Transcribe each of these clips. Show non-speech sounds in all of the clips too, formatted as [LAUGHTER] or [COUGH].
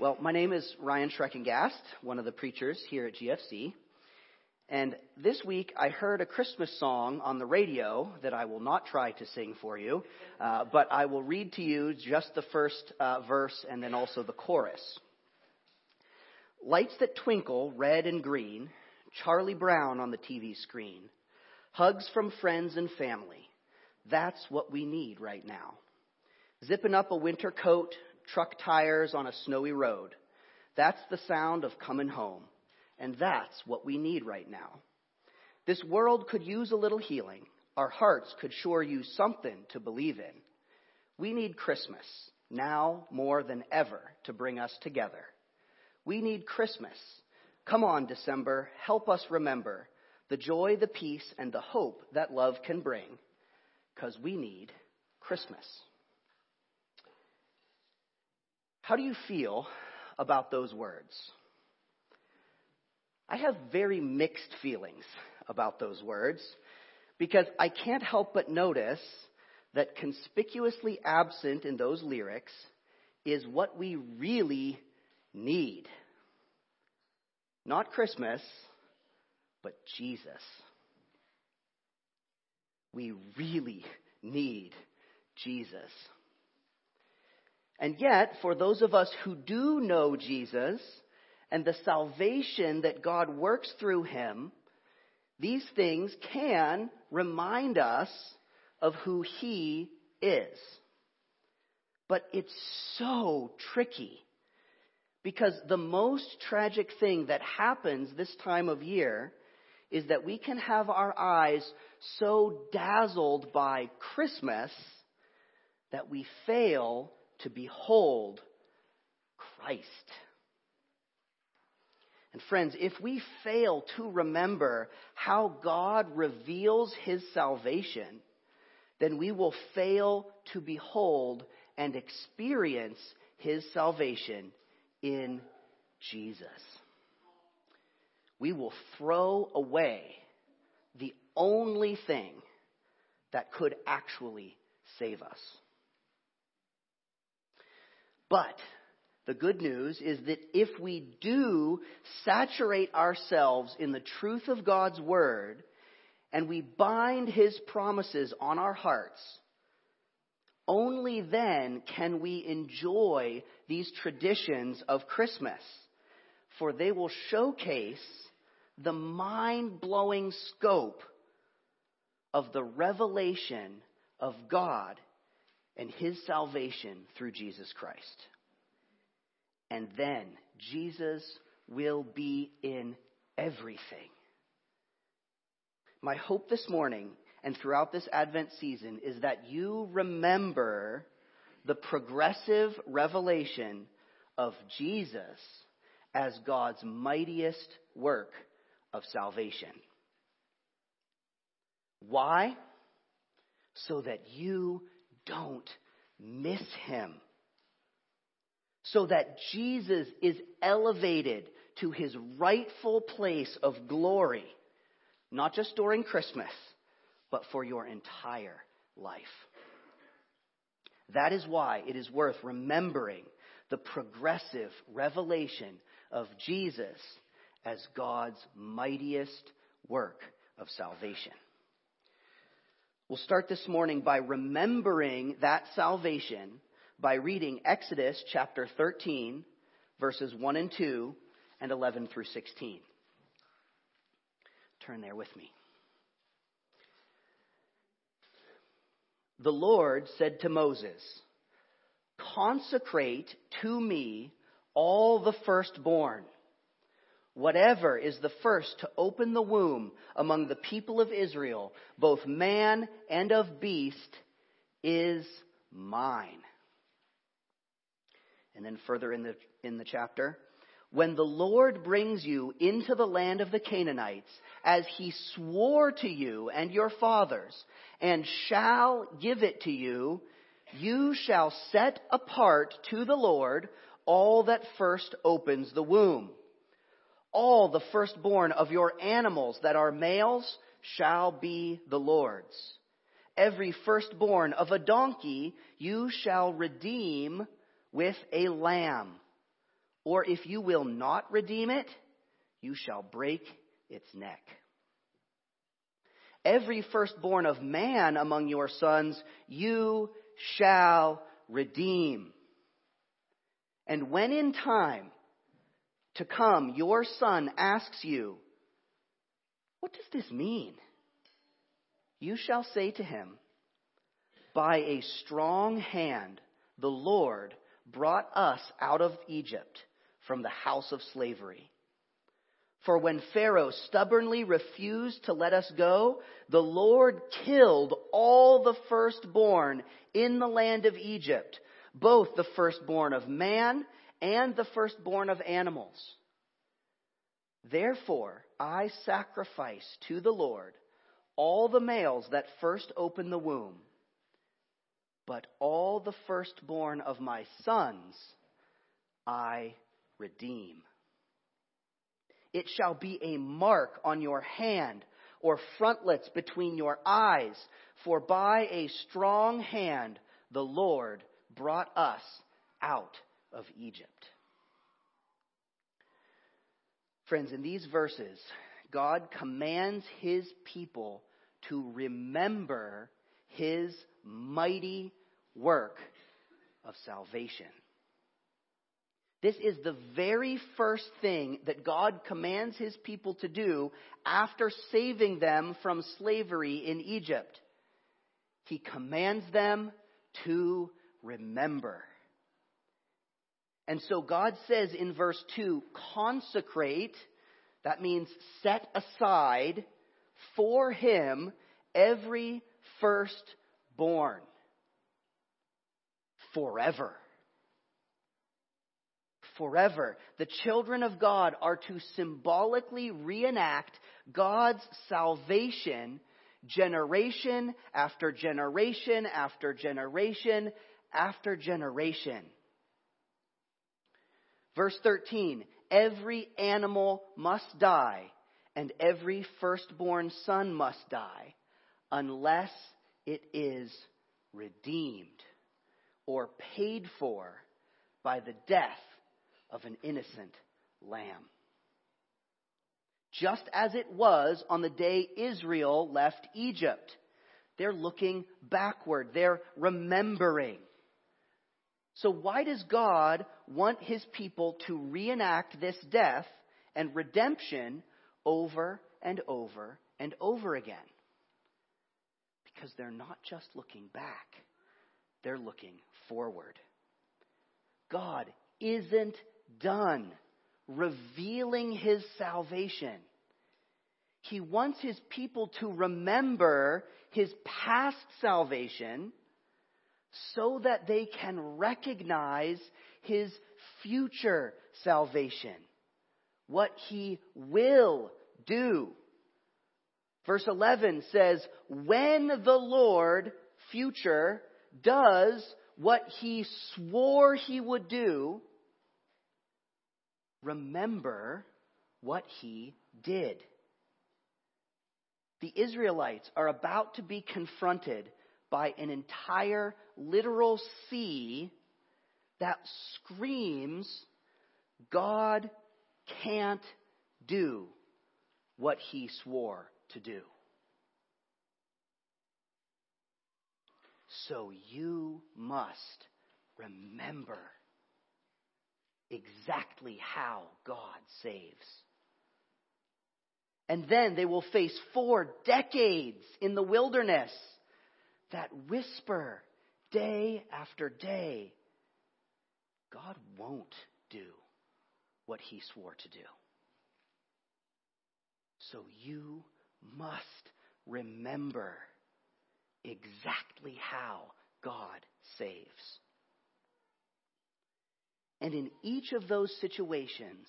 Well, my name is Ryan Schreckengast, one of the preachers here at GFC. And this week I heard a Christmas song on the radio that I will not try to sing for you, uh, but I will read to you just the first uh, verse and then also the chorus. Lights that twinkle, red and green, Charlie Brown on the TV screen, hugs from friends and family. That's what we need right now. Zipping up a winter coat, truck tires on a snowy road. That's the sound of coming home. And that's what we need right now. This world could use a little healing. Our hearts could sure use something to believe in. We need Christmas now more than ever to bring us together. We need Christmas. Come on, December, help us remember the joy, the peace, and the hope that love can bring, because we need Christmas. How do you feel about those words? I have very mixed feelings about those words because I can't help but notice that conspicuously absent in those lyrics is what we really need. Not Christmas, but Jesus. We really need Jesus. And yet, for those of us who do know Jesus and the salvation that God works through him, these things can remind us of who he is. But it's so tricky because the most tragic thing that happens this time of year is that we can have our eyes so dazzled by Christmas that we fail to behold Christ. And friends, if we fail to remember how God reveals his salvation, then we will fail to behold and experience his salvation in Jesus. We will throw away the only thing that could actually save us. But the good news is that if we do saturate ourselves in the truth of God's Word and we bind His promises on our hearts, only then can we enjoy these traditions of Christmas, for they will showcase the mind blowing scope of the revelation of God and his salvation through Jesus Christ. And then Jesus will be in everything. My hope this morning and throughout this Advent season is that you remember the progressive revelation of Jesus as God's mightiest work of salvation. Why? So that you don't miss him. So that Jesus is elevated to his rightful place of glory, not just during Christmas, but for your entire life. That is why it is worth remembering the progressive revelation of Jesus as God's mightiest work of salvation. We'll start this morning by remembering that salvation by reading Exodus chapter 13, verses 1 and 2, and 11 through 16. Turn there with me. The Lord said to Moses, Consecrate to me all the firstborn Whatever is the first to open the womb among the people of Israel, both man and of beast, is mine. And then further in the, in the chapter, when the Lord brings you into the land of the Canaanites, as he swore to you and your fathers, and shall give it to you, you shall set apart to the Lord all that first opens the womb all the firstborn of your animals that are males shall be the Lord's. Every firstborn of a donkey you shall redeem with a lamb. or if you will not redeem it, you shall break its neck. Every firstborn of man among your sons you shall redeem. And when in time to come your son asks you, What does this mean? You shall say to him, By a strong hand the Lord brought us out of Egypt from the house of slavery. For when Pharaoh stubbornly refused to let us go, the Lord killed all the firstborn in the land of Egypt, both the firstborn of man and the firstborn of animals. Therefore, I sacrifice to the Lord all the males that first open the womb, but all the firstborn of my sons I redeem. It shall be a mark on your hand or frontlets between your eyes, for by a strong hand the Lord brought us out of Egypt. Friends, in these verses, God commands his people to remember his mighty work of salvation. This is the very first thing that God commands his people to do after saving them from slavery in Egypt. He commands them to remember. And so God says in verse 2 consecrate, that means set aside for him every firstborn forever forever. The children of God are to symbolically reenact God's salvation generation after generation after generation after generation. Verse 13 Every animal must die, and every firstborn son must die, unless it is redeemed or paid for by the death of an innocent lamb. Just as it was on the day Israel left Egypt. They're looking backward. They're remembering. So why does God want his people to reenact this death and redemption over and over and over again? Because they're not just looking back, they're looking forward. God isn't done revealing his salvation. He wants his people to remember his past salvation so that they can recognize his future salvation, what he will do. Verse 11 says, When the Lord, future, does what he swore he would do, remember what he did. The Israelites are about to be confronted by an entire literal sea that screams, God can't do what he swore to do. So you must remember exactly how God saves. And then they will face four decades in the wilderness that whisper day after day God won't do what he swore to do. So you must remember exactly how God saves. And in each of those situations,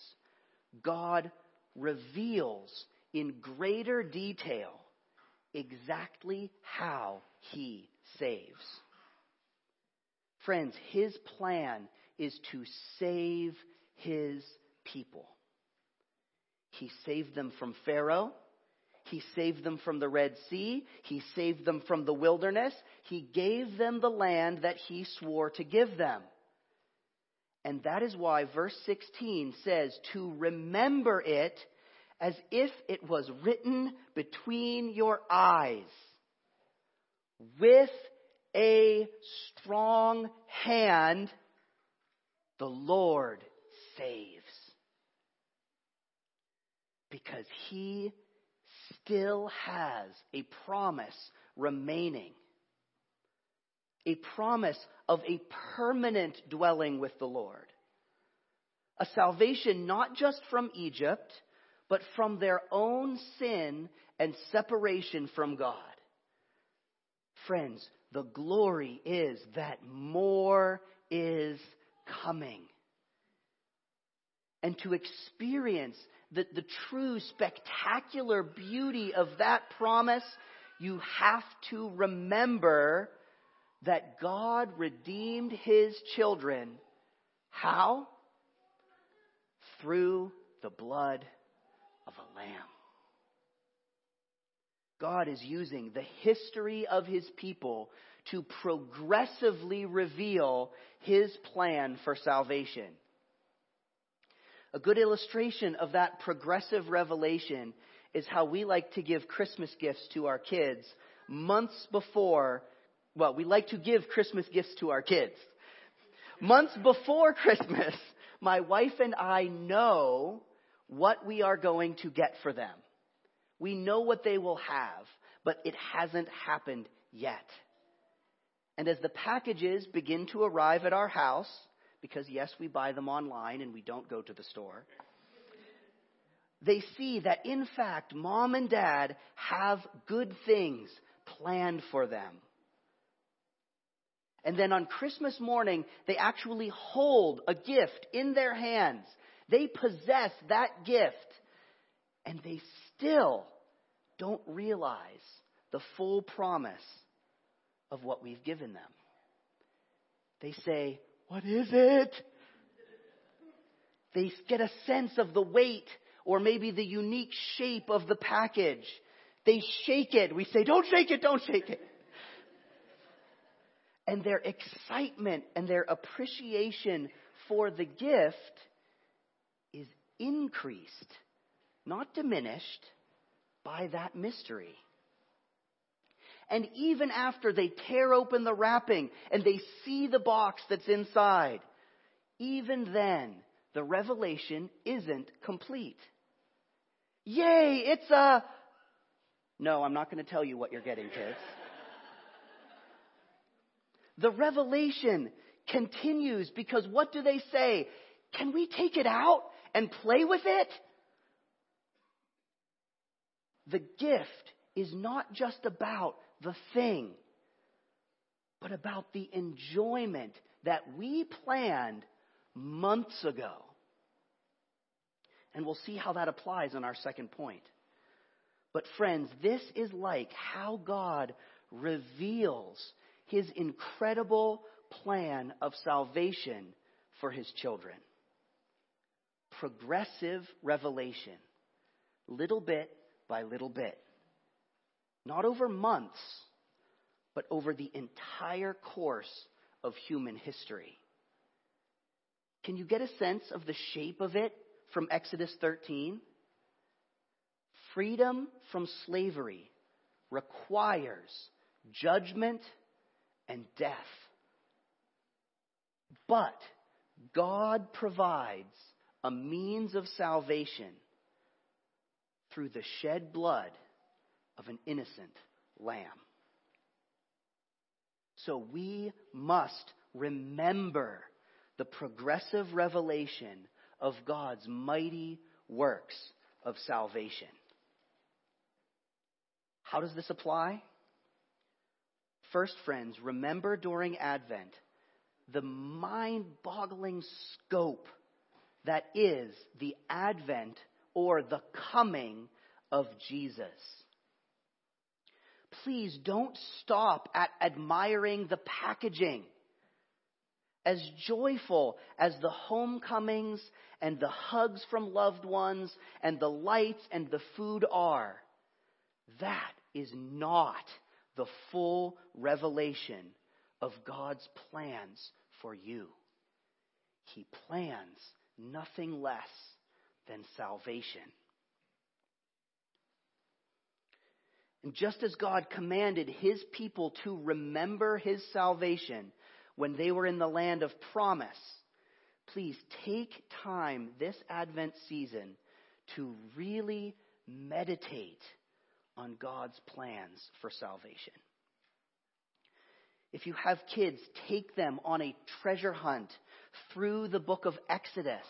God reveals in greater detail exactly how he saves. Friends, his plan is to save his people. He saved them from Pharaoh. He saved them from the Red Sea. He saved them from the wilderness. He gave them the land that he swore to give them. And that is why verse 16 says to remember it as if it was written between your eyes with a strong hand, the Lord saves. Because he still has a promise remaining. A promise of a permanent dwelling with the Lord. A salvation not just from Egypt, but from their own sin and separation from God. Friends, the glory is that more is coming. And to experience the, the true spectacular beauty of that promise, you have to remember that God redeemed his children. How? Through the blood of a lamb. God is using the history of his people to progressively reveal his plan for salvation. A good illustration of that progressive revelation is how we like to give Christmas gifts to our kids months before, well, we like to give Christmas gifts to our kids. Months before [LAUGHS] Christmas, my wife and I know what we are going to get for them. We know what they will have, but it hasn't happened yet. And as the packages begin to arrive at our house, because yes, we buy them online and we don't go to the store, they see that in fact, mom and dad have good things planned for them. And then on Christmas morning, they actually hold a gift in their hands. They possess that gift. And they still don't realize the full promise of what we've given them. They say, What is it? They get a sense of the weight or maybe the unique shape of the package. They shake it. We say, Don't shake it, don't shake it. And their excitement and their appreciation for the gift increased, not diminished by that mystery. And even after they tear open the wrapping and they see the box that's inside, even then, the revelation isn't complete. Yay, it's a. No, I'm not going to tell you what you're getting, kids. the revelation continues because what do they say? Can we take it out and play with it? the gift is not just about the thing, but about the enjoyment that we planned months ago. And we'll see how that applies on our second point. But, friends, this is like how God reveals his incredible plan of salvation for his children. Progressive revelation, little bit by little bit. Not over months, but over the entire course of human history. Can you get a sense of the shape of it from Exodus 13? Freedom from slavery requires judgment and death. But God provides a means of salvation through the shed blood of an innocent lamb. So we must remember the progressive revelation of God's mighty works of salvation. How does this apply? First, friends, remember during Advent the mind boggling scope that is the advent or the coming of Jesus. Please don't stop at admiring the packaging. As joyful as the homecomings and the hugs from loved ones and the lights and the food are, that is not the full revelation of God's plans for you. he plans nothing less than salvation. And just as God commanded his people to remember his salvation when they were in the land of promise, please take time this Advent season to really meditate on God's plans for salvation. If you have kids, take them on a treasure hunt through the book of Exodus.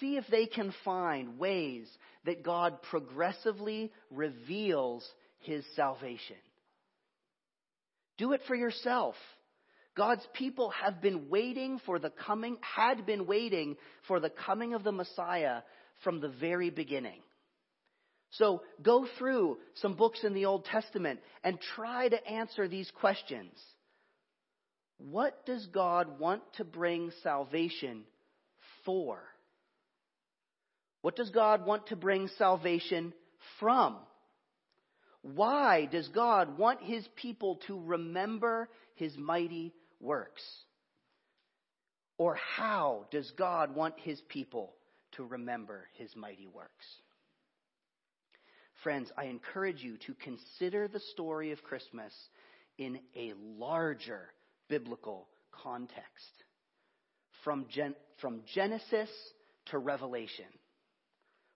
See if they can find ways that God progressively reveals his salvation. Do it for yourself. God's people have been waiting for the coming, had been waiting for the coming of the Messiah from the very beginning. So go through some books in the Old Testament and try to answer these questions. What does God want to bring salvation for? What does God want to bring salvation from? Why does God want his people to remember his mighty works? Or how does God want his people to remember his mighty works? Friends, I encourage you to consider the story of Christmas in a larger biblical context. From, Gen- from Genesis to Revelation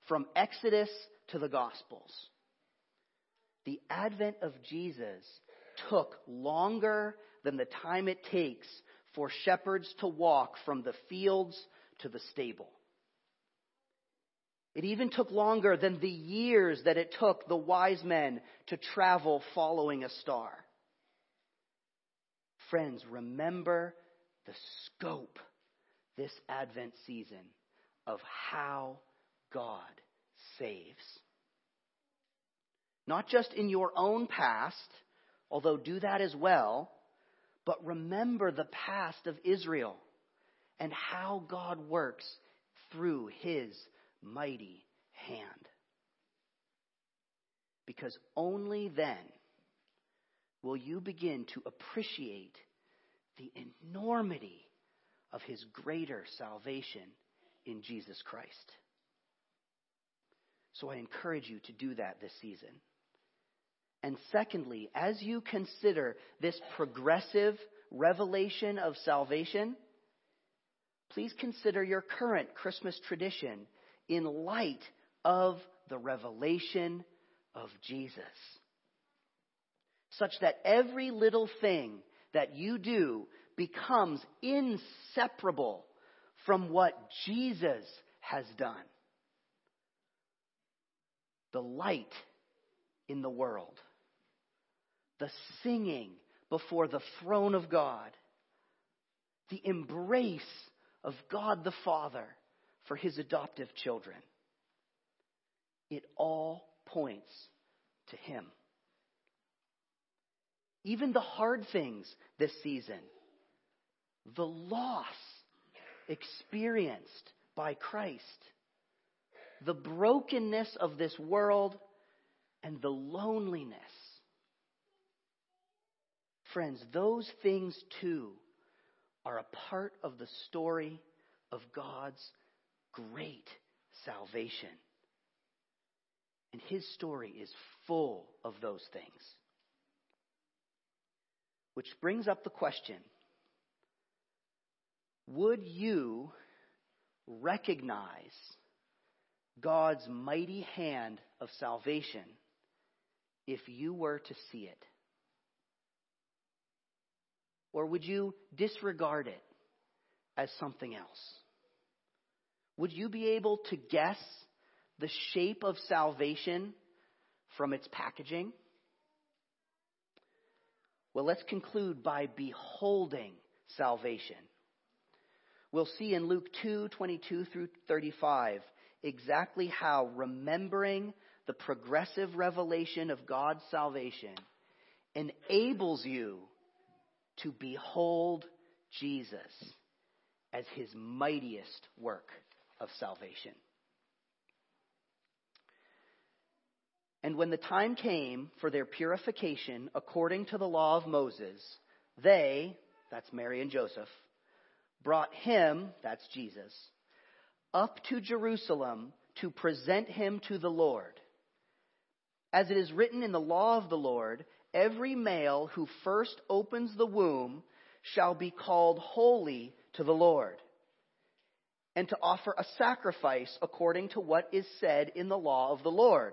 from Exodus to the Gospels. The advent of Jesus took longer than the time it takes for shepherds to walk from the fields to the stable. It even took longer than the years that it took the wise men to travel following a star. Friends, remember the scope this Advent season of how God saves. Not just in your own past, although do that as well, but remember the past of Israel and how God works through his mighty hand. Because only then will you begin to appreciate the enormity of his greater salvation in Jesus Christ. So I encourage you to do that this season. And secondly, as you consider this progressive revelation of salvation, please consider your current Christmas tradition in light of the revelation of Jesus. Such that every little thing that you do becomes inseparable from what Jesus has done the light in the world, the singing before the throne of God, the embrace of God the Father for his adoptive children. It all points to him. Even the hard things this season, the loss experienced by Christ the brokenness of this world and the loneliness. Friends, those things too are a part of the story of God's great salvation. And his story is full of those things. Which brings up the question Would you recognize God's mighty hand of salvation if you were to see it? Or would you disregard it as something else? Would you be able to guess the shape of salvation from its packaging? Well, let's conclude by beholding salvation. We'll see in Luke 2 22 through 35 exactly how remembering the progressive revelation of God's salvation enables you to behold Jesus as his mightiest work of salvation. And when the time came for their purification according to the law of Moses, they, that's Mary and Joseph, brought him, that's Jesus, up to Jerusalem to present him to the Lord. As it is written in the law of the Lord, every male who first opens the womb shall be called holy to the Lord, and to offer a sacrifice according to what is said in the law of the Lord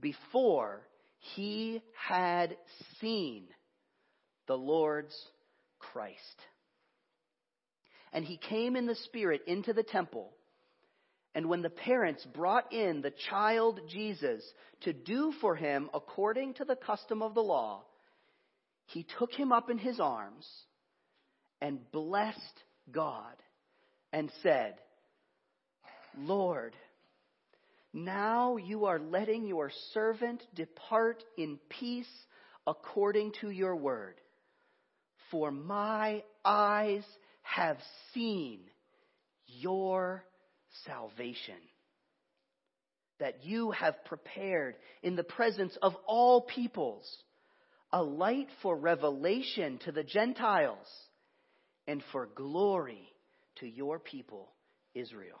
before he had seen the Lord's Christ. And he came in the Spirit into the temple. And when the parents brought in the child Jesus to do for him according to the custom of the law, he took him up in his arms and blessed God and said, Lord, now you are letting your servant depart in peace according to your word. For my eyes have seen your salvation that you have prepared in the presence of all peoples, a light for revelation to the Gentiles and for glory to your people, Israel.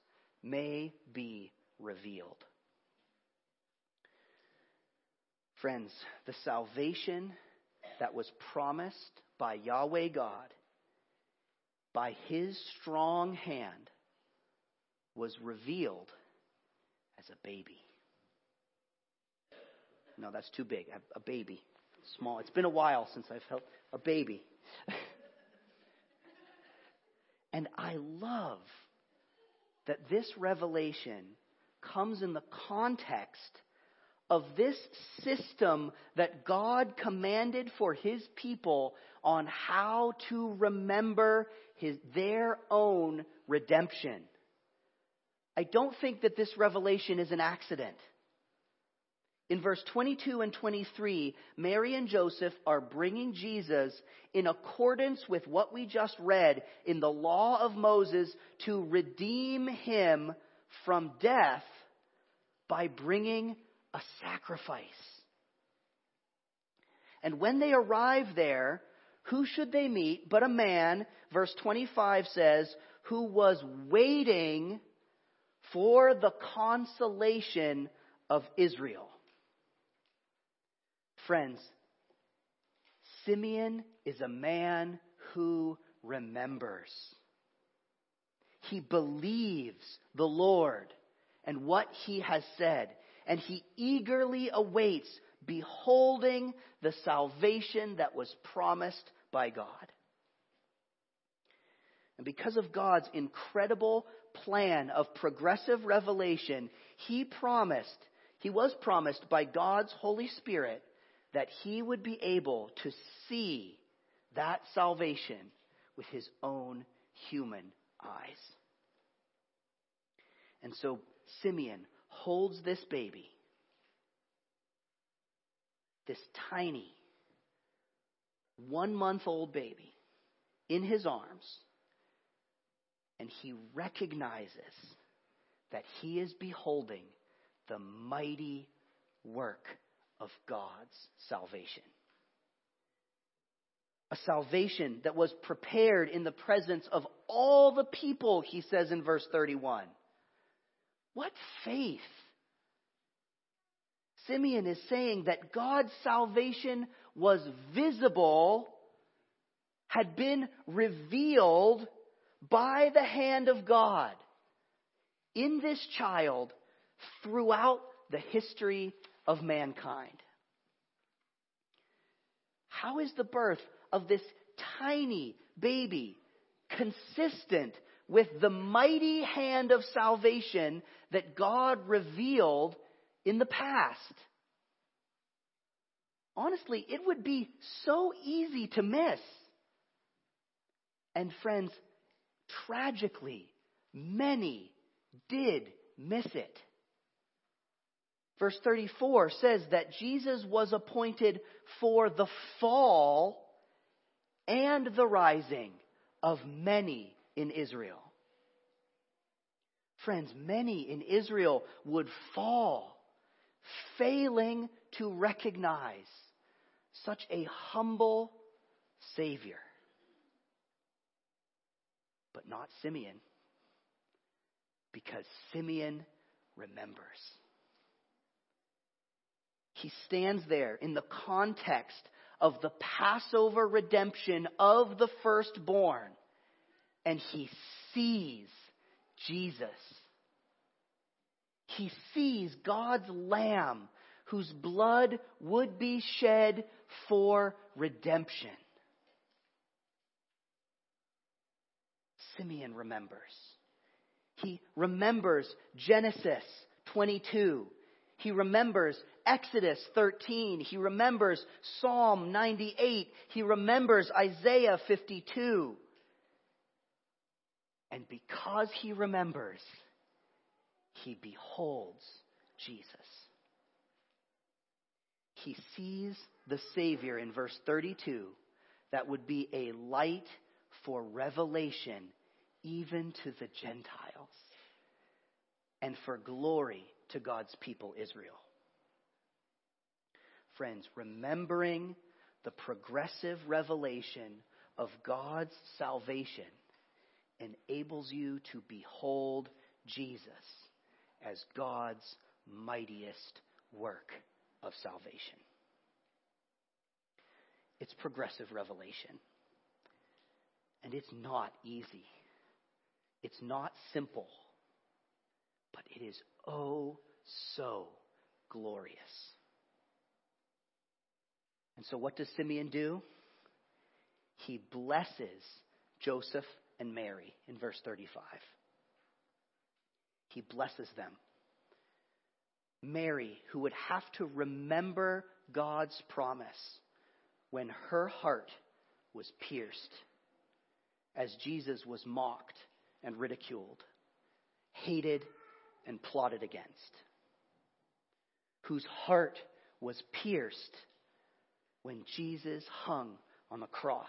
may be revealed. Friends, the salvation that was promised by Yahweh God, by his strong hand, was revealed as a baby. No, that's too big. A baby. Small. It's been a while since I've felt a baby. [LAUGHS] and I love that this revelation comes in the context of this system that God commanded for his people on how to remember his, their own redemption. I don't think that this revelation is an accident. In verse 22 and 23, Mary and Joseph are bringing Jesus in accordance with what we just read in the law of Moses to redeem him from death by bringing a sacrifice. And when they arrive there, who should they meet but a man, verse 25 says, who was waiting for the consolation of Israel. Friends, Simeon is a man who remembers. He believes the Lord and what he has said and he eagerly awaits beholding the salvation that was promised by God. And because of God's incredible plan of progressive revelation, he promised, he was promised by God's Holy Spirit that he would be able to see that salvation with his own human eyes. And so Simeon holds this baby, this tiny, one month old baby, in his arms, and he recognizes that he is beholding the mighty work of God's salvation. A salvation that was prepared in the presence of all the people, he says in verse 31. What faith! Simeon is saying that God's salvation was visible. had been revealed by the hand of God in this child throughout the history of mankind. How is the birth of this tiny baby consistent with the mighty hand of salvation that God revealed in the past? Honestly, it would be so easy to miss. And friends, tragically, many did miss it. Verse 34 says that Jesus was appointed for the fall and the rising of many in Israel. Friends, many in Israel would fall, failing to recognize such a humble Savior. But not Simeon, because Simeon remembers. He stands there in the context of the Passover redemption of the firstborn, and he sees Jesus. He sees God's Lamb whose blood would be shed for redemption. Simeon remembers. He remembers Genesis 22. He remembers Exodus 13. He remembers Psalm 98. He remembers Isaiah 52. And because he remembers, he beholds Jesus. He sees the Savior in verse 32 that would be a light for revelation even to the Gentiles and for glory to God's people Israel. Friends, remembering the progressive revelation of God's salvation enables you to behold Jesus as God's mightiest work of salvation. It's progressive revelation. And it's not easy. It's not simple. But it is oh so glorious. And so, what does Simeon do? He blesses Joseph and Mary in verse 35. He blesses them. Mary, who would have to remember God's promise when her heart was pierced as Jesus was mocked and ridiculed, hated and plotted against, whose heart was pierced when Jesus hung on the cross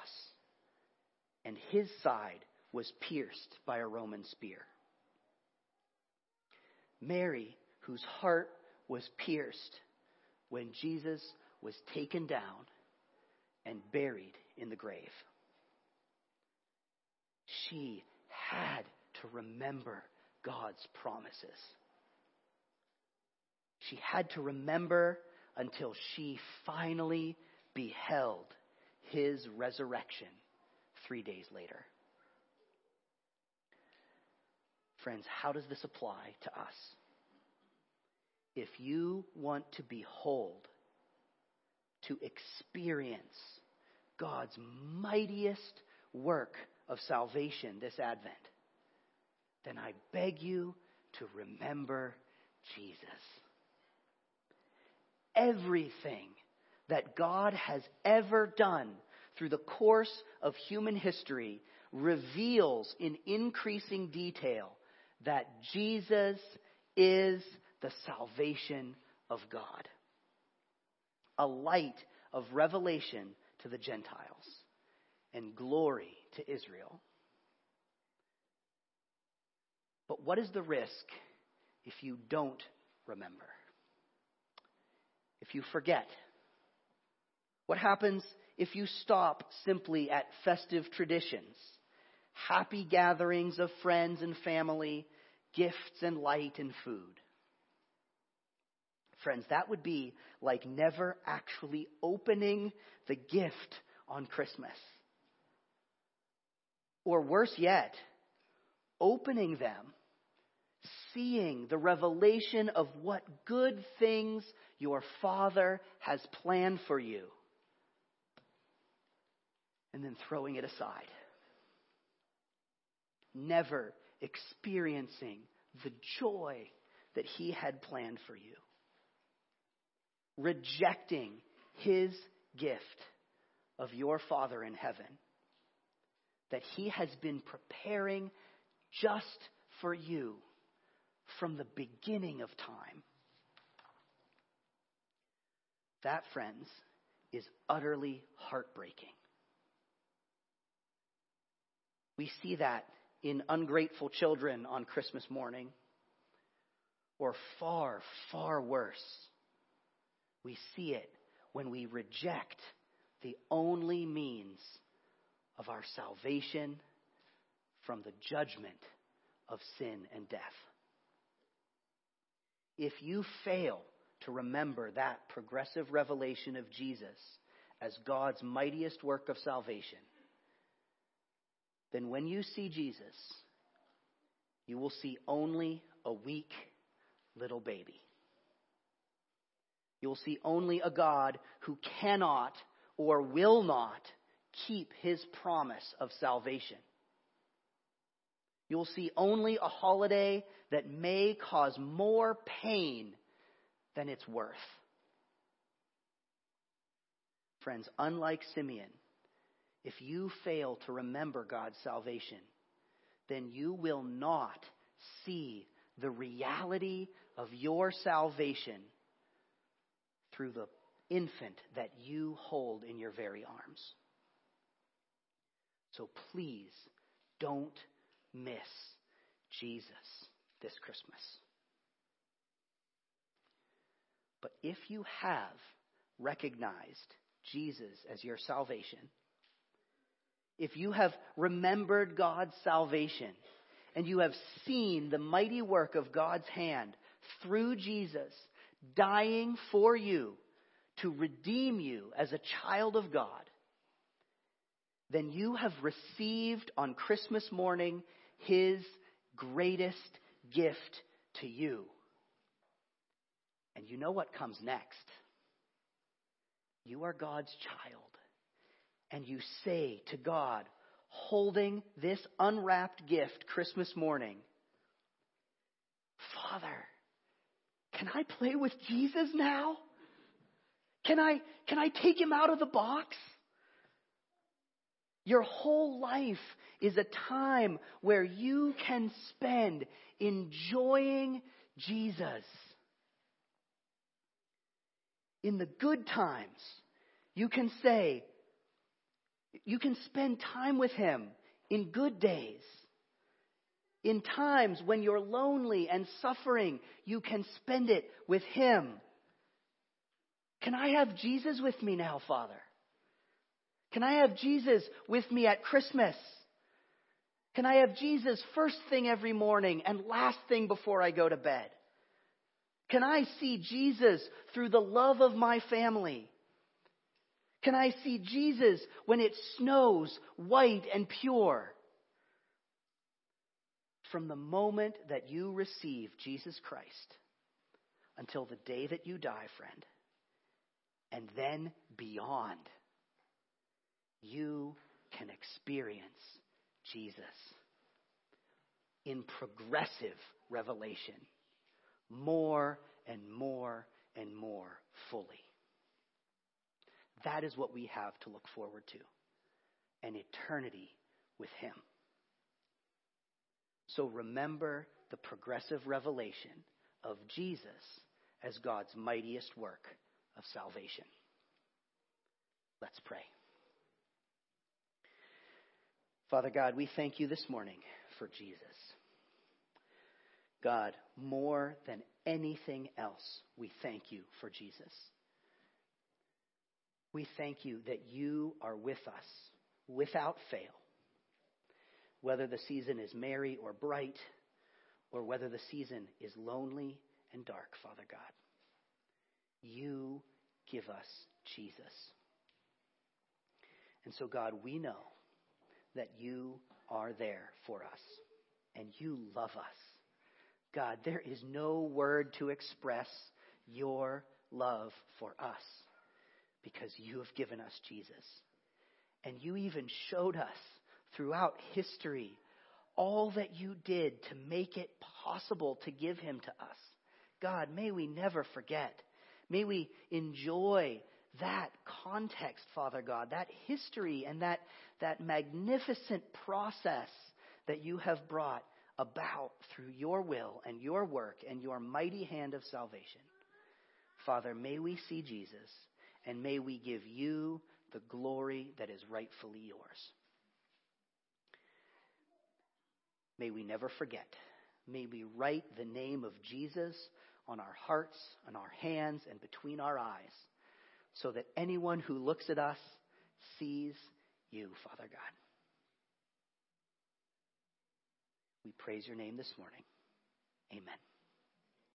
and his side was pierced by a Roman spear. Mary, whose heart was pierced when Jesus was taken down and buried in the grave. She had to remember God's promises. She had to remember until she finally beheld his resurrection three days later. Friends, how does this apply to us? If you want to behold, to experience God's mightiest work of salvation this Advent, then I beg you to remember Jesus. Everything that God has ever done through the course of human history reveals in increasing detail that Jesus is the salvation of God, a light of revelation to the Gentiles, and glory to Israel. But what is the risk if you don't remember? If you forget? What happens if you stop simply at festive traditions, happy gatherings of friends and family, gifts and light and food? Friends, that would be like never actually opening the gift on Christmas. Or worse yet, opening them, seeing the revelation of what good things your Father has planned for you, and then throwing it aside. Never experiencing the joy that He had planned for you. Rejecting His gift of your Father in heaven that He has been preparing just for you from the beginning of time. That, friends, is utterly heartbreaking. We see that in ungrateful children on Christmas morning, or far, far worse, we see it when we reject the only means of our salvation from the judgment of sin and death. If you fail to remember that progressive revelation of Jesus as God's mightiest work of salvation, then when you see Jesus, you will see only a weak little baby. You will see only a God who cannot or will not keep his promise of salvation. You will see only a holiday that may cause more pain than it's worth. Friends, unlike Simeon, if you fail to remember God's salvation, then you will not see the reality of your salvation through the infant that you hold in your very arms. So please don't miss Jesus this Christmas. But if you have recognized Jesus as your salvation, if you have remembered God's salvation, and you have seen the mighty work of God's hand through Jesus dying for you to redeem you as a child of God, then you have received on Christmas morning his greatest gift to you. And you know what comes next? You are God's child. And you say to God, holding this unwrapped gift Christmas morning, Father, can I play with Jesus now? Can I, can I take him out of the box? Your whole life is a time where you can spend enjoying Jesus. In the good times, you can say, you can spend time with Him in good days. In times when you're lonely and suffering, you can spend it with Him. Can I have Jesus with me now, Father? Can I have Jesus with me at Christmas? Can I have Jesus first thing every morning and last thing before I go to bed? Can I see Jesus through the love of my family? Can I see Jesus when it snows white and pure? From the moment that you receive Jesus Christ until the day that you die, friend, and then beyond you can experience Jesus in progressive revelation more and more and more fully. That is what we have to look forward to an eternity with Him. So remember the progressive revelation of Jesus as God's mightiest work of salvation. Let's pray. Father God, we thank you this morning for Jesus. God, more than anything else, we thank you for Jesus. We thank you that you are with us without fail. Whether the season is merry or bright, or whether the season is lonely and dark, Father God, you give us Jesus. And so, God, we know that you are there for us, and you love us. God, there is no word to express your love for us because you have given us Jesus. And you even showed us throughout history all that you did to make it possible to give him to us. God, may we never forget. May we enjoy that context, Father God, that history and that, that magnificent process that you have brought about through your will and your work and your mighty hand of salvation. Father, may we see Jesus and may we give you the glory that is rightfully yours. May we never forget. May we write the name of Jesus on our hearts, on our hands, and between our eyes, so that anyone who looks at us sees you, Father God. We praise your name this morning. Amen.